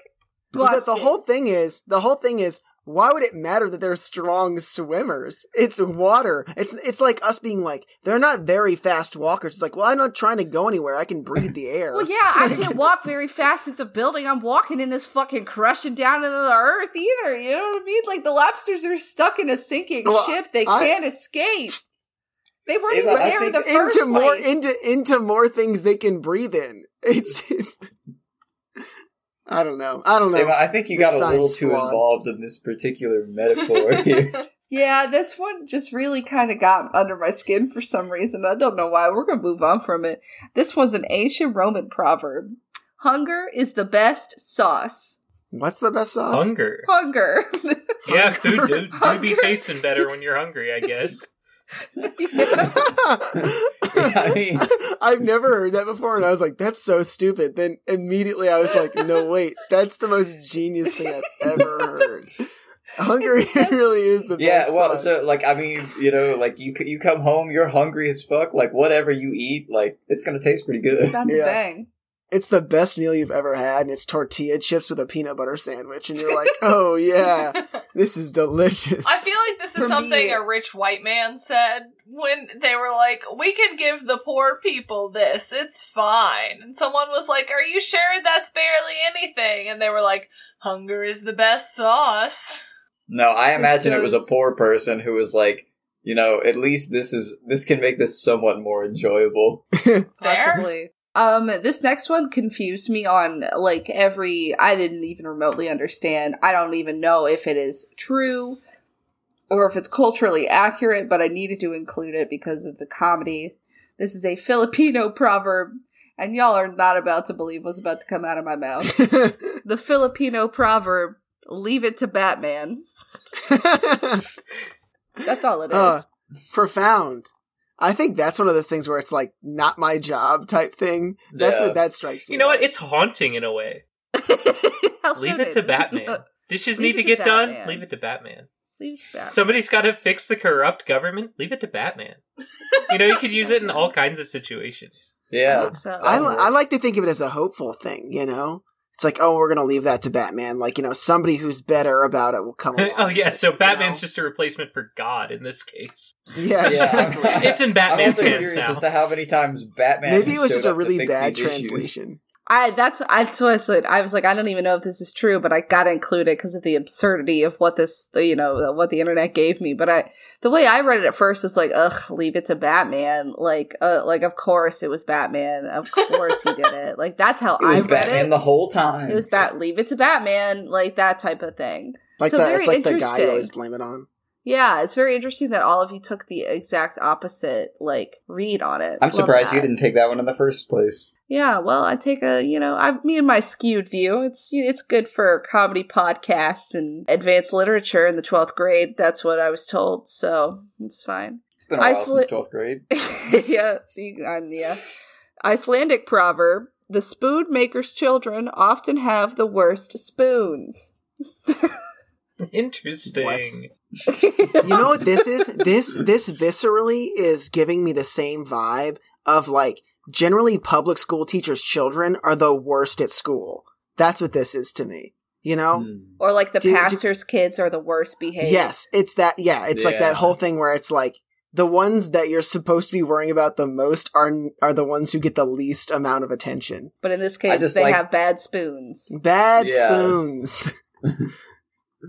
Because the whole thing is the whole thing is why would it matter that they're strong swimmers? It's water. It's it's like us being like they're not very fast walkers. It's like well I'm not trying to go anywhere. I can breathe the air. Well, yeah, I [laughs] can't walk very fast if the building I'm walking in is fucking crushing down into the earth either. You know what I mean? Like the lobsters are stuck in a sinking Well, ship; they I- can't escape. They weren't even there in the first into more into into more things they can breathe in. It's it's. I don't know. I don't know. I think you The got a little too flawed. involved in this particular metaphor [laughs] here. Yeah, this one just really kind of got under my skin for some reason. I don't know why. We're going to move on from it. This was an ancient Roman proverb. Hunger is the best sauce. What's the best sauce? Hunger. Hunger. [laughs] Yeah, food do, do be tasting better when you're hungry, I guess. [laughs] I mean- [laughs] I've never heard that before, and I was like, "That's so stupid." Then immediately I was like, "No, wait, that's the most genius thing I've ever heard." Hunger It's just- really is the yeah, best. well, sauce. so like I mean, you know, like you you come home, you're hungry as fuck. Like whatever you eat, like it's gonna taste pretty good. That's to Yeah. bang. It's the best meal you've ever had, and it's tortilla chips with a peanut butter sandwich, and you're like, "Oh yeah, [laughs] this is delicious." I feel like this is For something me- a rich white man said when they were like, "We can give the poor people this; it's fine." And someone was like, "Are you sure that's barely anything?" And they were like, "Hunger is the best sauce." No, I imagine it was a poor person who was like, you know, at least this is this can make this somewhat more enjoyable. [laughs] Possibly. Um, this next one confused me on like every. I didn't even remotely understand. I don't even know if it is true or if it's culturally accurate, but I needed to include it because of the comedy. This is a Filipino [laughs] proverb, and y'all are not about to believe what's about to come out of my mouth. [laughs] the Filipino proverb, leave it to Batman. [laughs] That's all it is. Uh, profound. I think that's one of those things where it's like not my job type thing. That's Yeah. what that strikes me. You know what? It's haunting in a way. [laughs] Leave it to Batman. Dishes Leave need to to get done. Leave it to Batman. Leave it to Batman. Somebody's got to fix the corrupt government. Leave it to Batman. You know, you could use it in all [laughs] kinds of situations. Yeah. So- I, I like to think of it as a hopeful thing. You know, it's like, oh, we're gonna leave that to Batman. Like, you know, somebody who's better about it will come. [laughs] Oh, along oh yeah, this, so you Batman's know? just a replacement for God in this case. yeah, Yeah, I'm- exactly. It's in I'm Batman's also hands curious now. as to how many times Batman. Maybe it was just a really bad translation. issues. Translation. I that's I so I said I was like I don't even know if this is true, but I gotta include it because of the absurdity of what this you know what the internet gave me. But I the way I read it at first is like ugh, leave it to Batman. Like uh, like of course it was Batman. Of course he did it. Like that's how [laughs] It was I read Batman it. the whole time. it was bat leave it to Batman like that type of thing. Like So the, very it's like the guy you interesting. always blame it on. Yeah, it's very interesting that all of you took the exact opposite like read on it. I'm Love surprised you didn't take that one in the first place. Yeah, well, I take a you know, I me and my skewed view. It's it's good for comedy podcasts and advanced literature in the twelfth grade. That's what I was told, so it's fine. It's been a while Isolate- since twelfth grade. [laughs] yeah, I'm yeah. Icelandic proverb: The spoon maker's children often have the worst spoons. [laughs] Interesting. You know what this is? This this viscerally is giving me the same vibe of like generally public school teachers' children are the worst at school. That's what this is to me. You know? Hmm. Or like the Do- do- pastor's kids are the worst behaved. Yes, it's that. Yeah, it's like that whole thing where it's like the ones that you're supposed to be worrying about the most are are the ones who get the least amount of attention. but in this case, they like- have bad spoons. Bad Yeah. spoons. [laughs]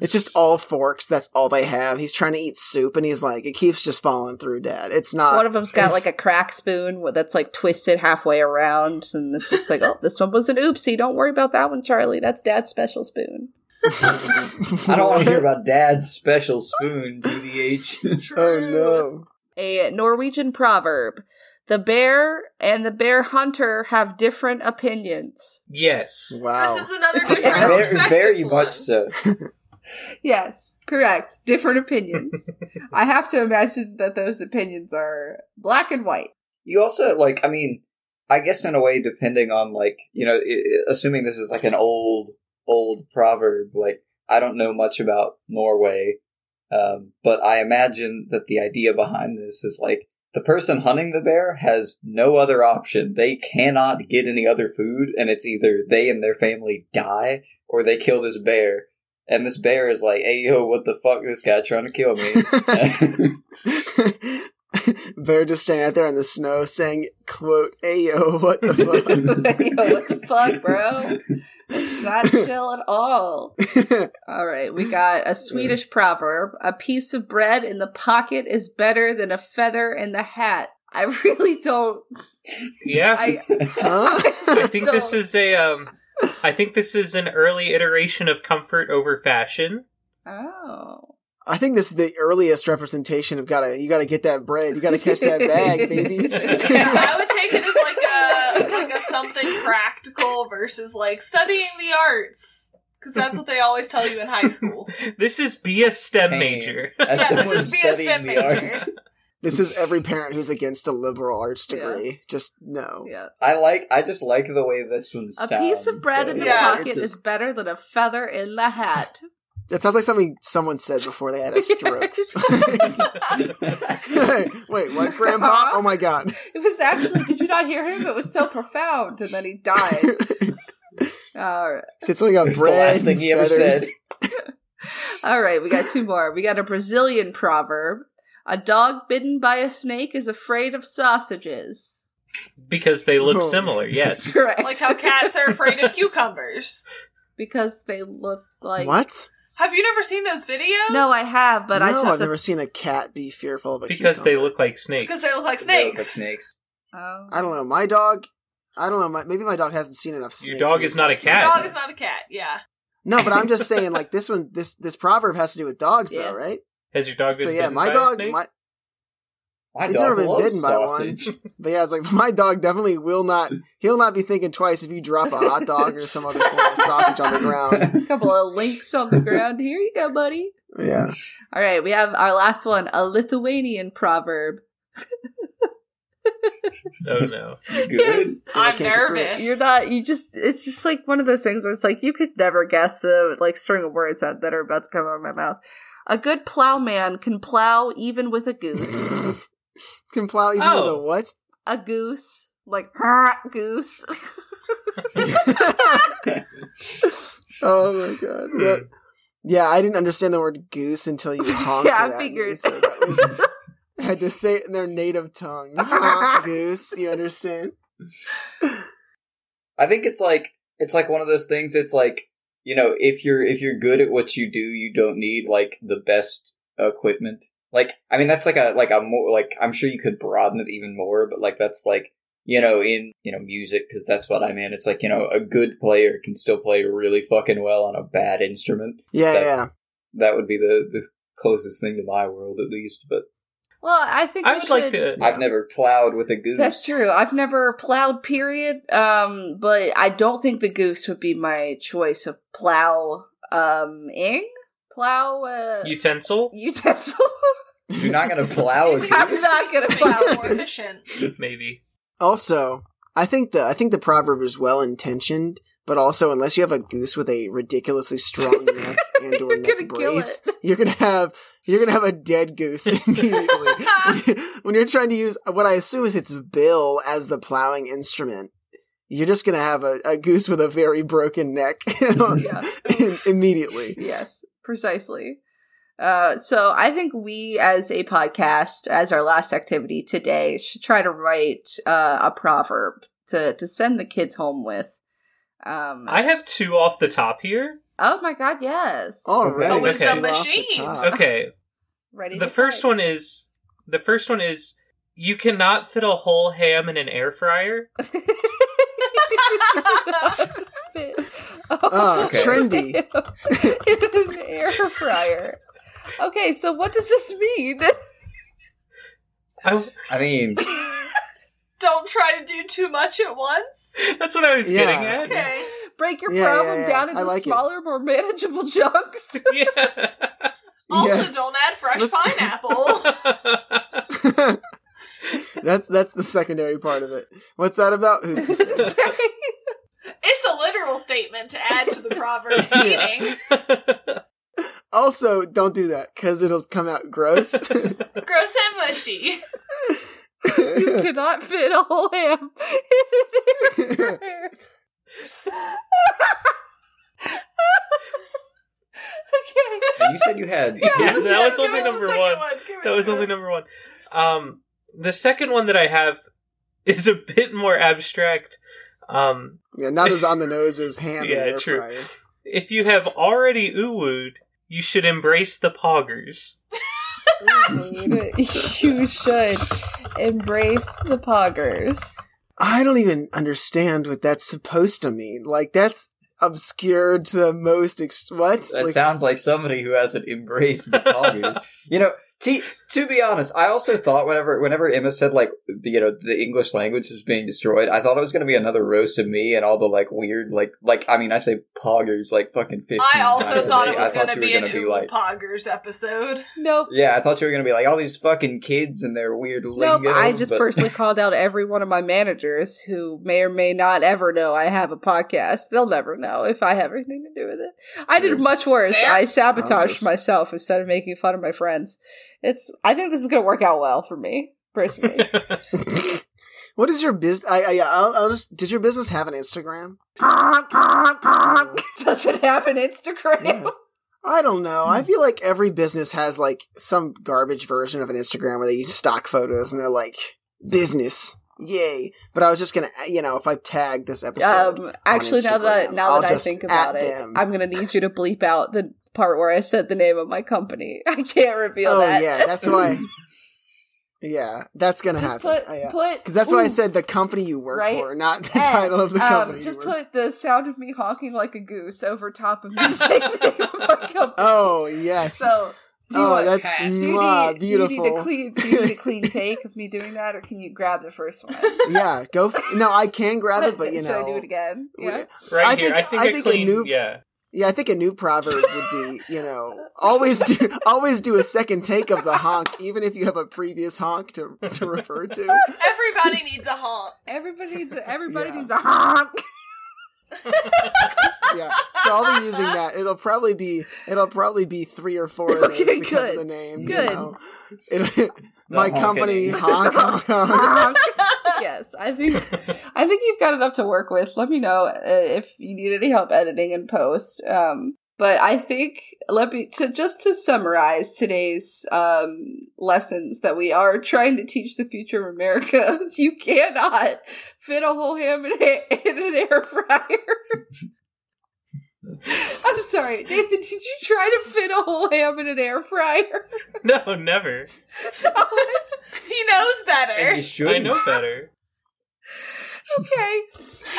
it's just all forks. That's all they have. He's trying to eat soup, and he's like, it keeps just falling through, Dad. It's not. One of them's got like a crack spoon that's like twisted halfway around, and it's just like, oh, this one was an oopsie. Don't worry about that one, Charlie. That's Dad's special spoon. [laughs] I don't want to hear about Dad's special spoon, DDH. [laughs] Oh no. A Norwegian proverb: The bear and the bear hunter have different opinions. Yes. Wow. This is another Very- different very, perspective very one. much so. Yes, correct. Different opinions. [laughs] I have to imagine that those opinions are black and white. You also like, I mean, I guess in a way, depending on like, you know, i- i- assuming this is like an old, old proverb. Like, I don't know much about Norway, um, but I imagine that the idea behind this is like the person hunting the bear has no other option. They cannot get any other food, and it's either they and their family die or they kill this bear. And this bear is like, "Hey yo, what the fuck? This guy trying to kill me." [laughs] Bear just standing out there in the snow saying, quote, Ayo, what the fuck? [laughs] Yo, what the fuck, bro? It's not [laughs] chill at all. All right, we got a Swedish proverb: "A piece of bread in the pocket is better than a feather in the hat." I really don't. Yeah. I, huh? I think this is a um I think this is an early iteration of comfort over fashion. Oh. I think this is the earliest representation of gotta you gotta get that bread. You gotta catch that bag, [laughs] baby. Yeah, I would take it as like a like a something practical versus like studying the arts because that's what they always tell you in high school. [laughs] This is be a STEM Pain. major. As Yeah, this is be a STEM the major. Arts, This is every parent who's against a liberal arts Yeah. degree. Just no. Yeah. I like. I just like the way this one A sounds. piece of bread in the. Yeah, pocket it's is better than a feather in the hat. That sounds like something someone said before they had a [laughs] stroke. Wait, [laughs] what, [laughs] Grandpa? Oh my god. It was actually. Did you not hear him? It was so profound, and then he died. All right, It's like a It's the bread. last thing he ever feathers. said. all right. We got two more. We got a Brazilian proverb: "A dog bitten by a snake is afraid of sausages." because they look Oh. similar, [laughs] yes. Correct. Like how cats are afraid of [laughs] cucumbers. because they look like What? Have you never seen those videos? No, I have, but no, I just I've never seen a cat be fearful of a Because they look like snakes. because they look like They look like snakes. snakes. Oh. I don't know. My dog. I don't know. My, maybe my dog hasn't seen enough. Your dog is not a lifetime. Your cat. dog is not a cat. Yeah. No, but I'm just saying, like this one, this this proverb has to do with dogs, [laughs] Yeah. though, right? Has your dog been So yeah, bitten my by a dog, snake? my My He's dog never been loves bitten by one. but [laughs] [laughs] yeah, it's like my dog definitely will not. He'll not be thinking twice if you drop a hot dog or some other form of sausage on the ground. [laughs] A couple of links on the ground. Here you go, buddy. Yeah. All right, we have our last one: a Lithuanian proverb. oh no. Good. Yes. I I'm can't get through it. nervous. You're not. You just. It's just like one of those things where it's like you could never guess the like string of words that, that are about to come out of my mouth. A good plowman can plow even with a goose. [laughs] Can plow even with a Oh. what? a goose, like [laughs] goose. [laughs] Oh my god. Hmm. That- yeah, I didn't understand the word goose until you honked yeah, I at me, so that was- I had to say it in their native tongue. Honk, goose, you understand? I think it's like it's like one of those things. It's like you know, if you're if you're good at what you do, you don't need like the best equipment. Like, I mean, that's like a like a more like I'm sure you could broaden it even more, but like that's like you know in you know music because that's what I'm in. It's like you know a good player can still play really fucking well on a bad instrument. Yeah, That's, yeah. That would be the the closest thing to my world, at least. But Well, I think I we would like to- I've never plowed with a goose. That's true. I've never plowed, period. Um, but I don't think the goose would be my choice of plow. Um, ing plow uh, Utensil? utensil. [laughs] You're not gonna plow Do [laughs] a you think I'm not gonna Make plow [laughs] more efficient. Maybe. Also, I think the I think the proverb is well intentioned, but also unless you have a goose with a ridiculously strong [laughs] neck and or neck brace, [laughs] you're gonna have you're gonna have a dead goose [laughs] immediately. when you're trying to use what I assume is its bill as the plowing instrument, you're just gonna have a, a goose with a very broken neck immediately. Yes, precisely. Uh, so I think we, as a podcast, as our last activity today, should try to write uh, a proverb to to send the kids home with. Um, I have two off the top here. oh my god, yes! All right, A wisdom Shoot the machine. [laughs] Okay. Ready? the to first fight. one is the first one is you cannot fit a whole ham in an air fryer. [laughs] Oh, Okay. trendy. [laughs] in an air fryer. Okay, so what does this mean? I, I mean, Don't try to do too much at once. [laughs] that's what I was Yeah. getting at. Okay. Break your Yeah, yeah, problem yeah. down into like it. smaller, more manageable chunks. [laughs] Yeah. [laughs] Also, Yes. don't add fresh Let's- pineapple. that's that's the secondary part of it. What's that about? Who's to say. it's a literal statement to add to the proverb's Yeah. meaning. Also, don't do that because it'll come out gross. Gross and mushy. You [laughs] cannot fit a whole ham in an air fryer. [laughs] okay. You said you had. Yeah, Give us that was only number second one. That was only us. number one. Um, the second one that I have is a bit more abstract. Um, yeah, not as on the nose as ham Yeah, and air true. fryer. if you have already uwooed, you should embrace the poggers. You should embrace the poggers. I don't even understand what that's supposed to mean. Like that's obscured to the most. Ex- what? That Like, sounds like somebody who hasn't embraced the poggers. you know, t- to be honest, I also thought whenever whenever Emma said like the, you know the English language was being destroyed, I thought it was going to be another roast of me and all the like weird like like I mean I say poggers like fucking fifteen. I also thought it was going to you be were an gonna Uwu like Poggers episode. Nope. yeah, I thought you were going to be like all these fucking kids and their weird Nope, lingo. I just but- personally [laughs] called out every one of my managers who may or may not ever know I have a podcast. They'll never know if I have anything to do with it. I did much worse. Fair. I sabotaged just- myself instead of making fun of my friends. It's. I think this is going to work out well for me personally. [laughs] what is your business? I, I, I'll, I'll just. Does your business have an Instagram? [laughs] Does it have an Instagram? Yeah. I don't know. I feel like every business has like some garbage version of an Instagram where they use stock photos and they're like business, yay. But I was just gonna, you know, if I tag this episode, Um, actually, now that Instagram. now I'll that I think about it, them. I'm gonna need you to bleep out the part where I said the name of my company. [laughs] I can't reveal oh that. yeah, that's why. [laughs] Yeah, that's gonna just happen. put Oh, yeah. put Because that's why I said the company you work Right? for, not the and, title of the um, company. just you work put the sound of me honking like a goose over top of me [laughs] saying the name of my company. Oh yes. So, do you oh, want, that's do you, mwah, need, beautiful. do you need a clean do you need a clean take of me doing that, or can you grab the first one? yeah, go. F- no, I can grab it, but you know, should I do it again? Yeah. right I here, think- I think I a think a clean, new- yeah. Yeah, I think a new proverb would be, you know, always do [laughs] always do a second take of the honk, even if you have a previous honk to to refer to. Everybody needs a honk. Everybody needs a, everybody Yeah. needs a honk. [laughs] Yeah, so I'll be using that. It'll probably be it'll probably be three or four of those Okay, to cover good. the name. Good. You know? It- my company honk honk honk. honk. yes, I think I think you've got enough to work with. Let me know uh, if you need any help editing and post. Um, but I think let me to just to summarize today's um, lessons that we are trying to teach the future of America. [laughs] You cannot fit a whole ham in, a, in an air fryer. [laughs] [laughs] I'm sorry, Nathan. Did you try to fit a whole ham in an air fryer? [laughs] No, never. [laughs] Oh, he knows And better. you should. I know better. okay.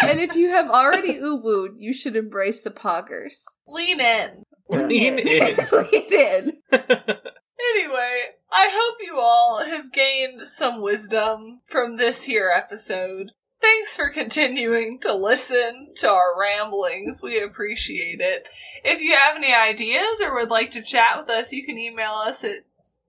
And if you have already uwooed, you should embrace the poggers. Lean in. Lean in. Lean in. Anyway, I hope you all have gained some wisdom from this here episode. Thanks for continuing to listen to our ramblings. We appreciate it. If you have any ideas or would like to chat with us, you can email us at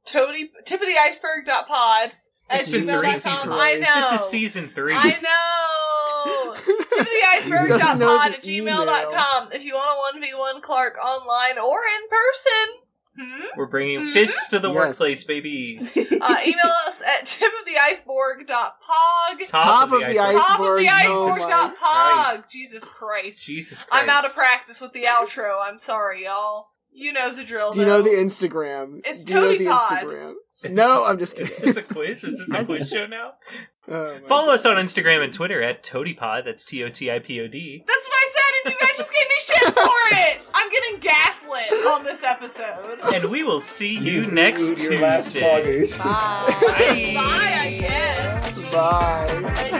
toady tip of the iceberg.pod at This is gmail.com. three seasons. I know. This is season three. I know. Tip of the iceberg dot [laughs] know pod the at gmail.com. If you want a 1v1 Clark online or in person, hmm? We're bringing Mhm. fists to the Yes. workplace, baby. uh, email us at tipoftheiceberg.pog. Top of the Top of the iceberg my dot Christ. pog. Jesus Christ. Jesus Christ. I'm out of practice with the outro. I'm sorry, y'all. You know the drill. Do you know the Instagram? It's Do you know the Pod. Instagram? No, I'm just Is kidding. this a quiz? Is this a quiz show now? [laughs] Oh Follow God. us on Instagram and Twitter at TOTIPod. That's T O T I P O D. That's what I said, and you guys just gave me shit for it. I'm getting gaslit on this episode. And we will see you next Your Tuesday. last. Bye. Bye. Bye, I guess. Bye.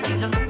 Jeez.